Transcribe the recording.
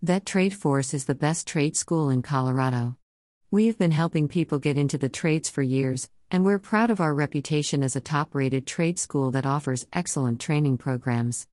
Vet Trade Force is the best trade school in Colorado. We've been helping people get into the trades for years, and we're proud of our reputation as a top rated trade school that offers excellent training programs.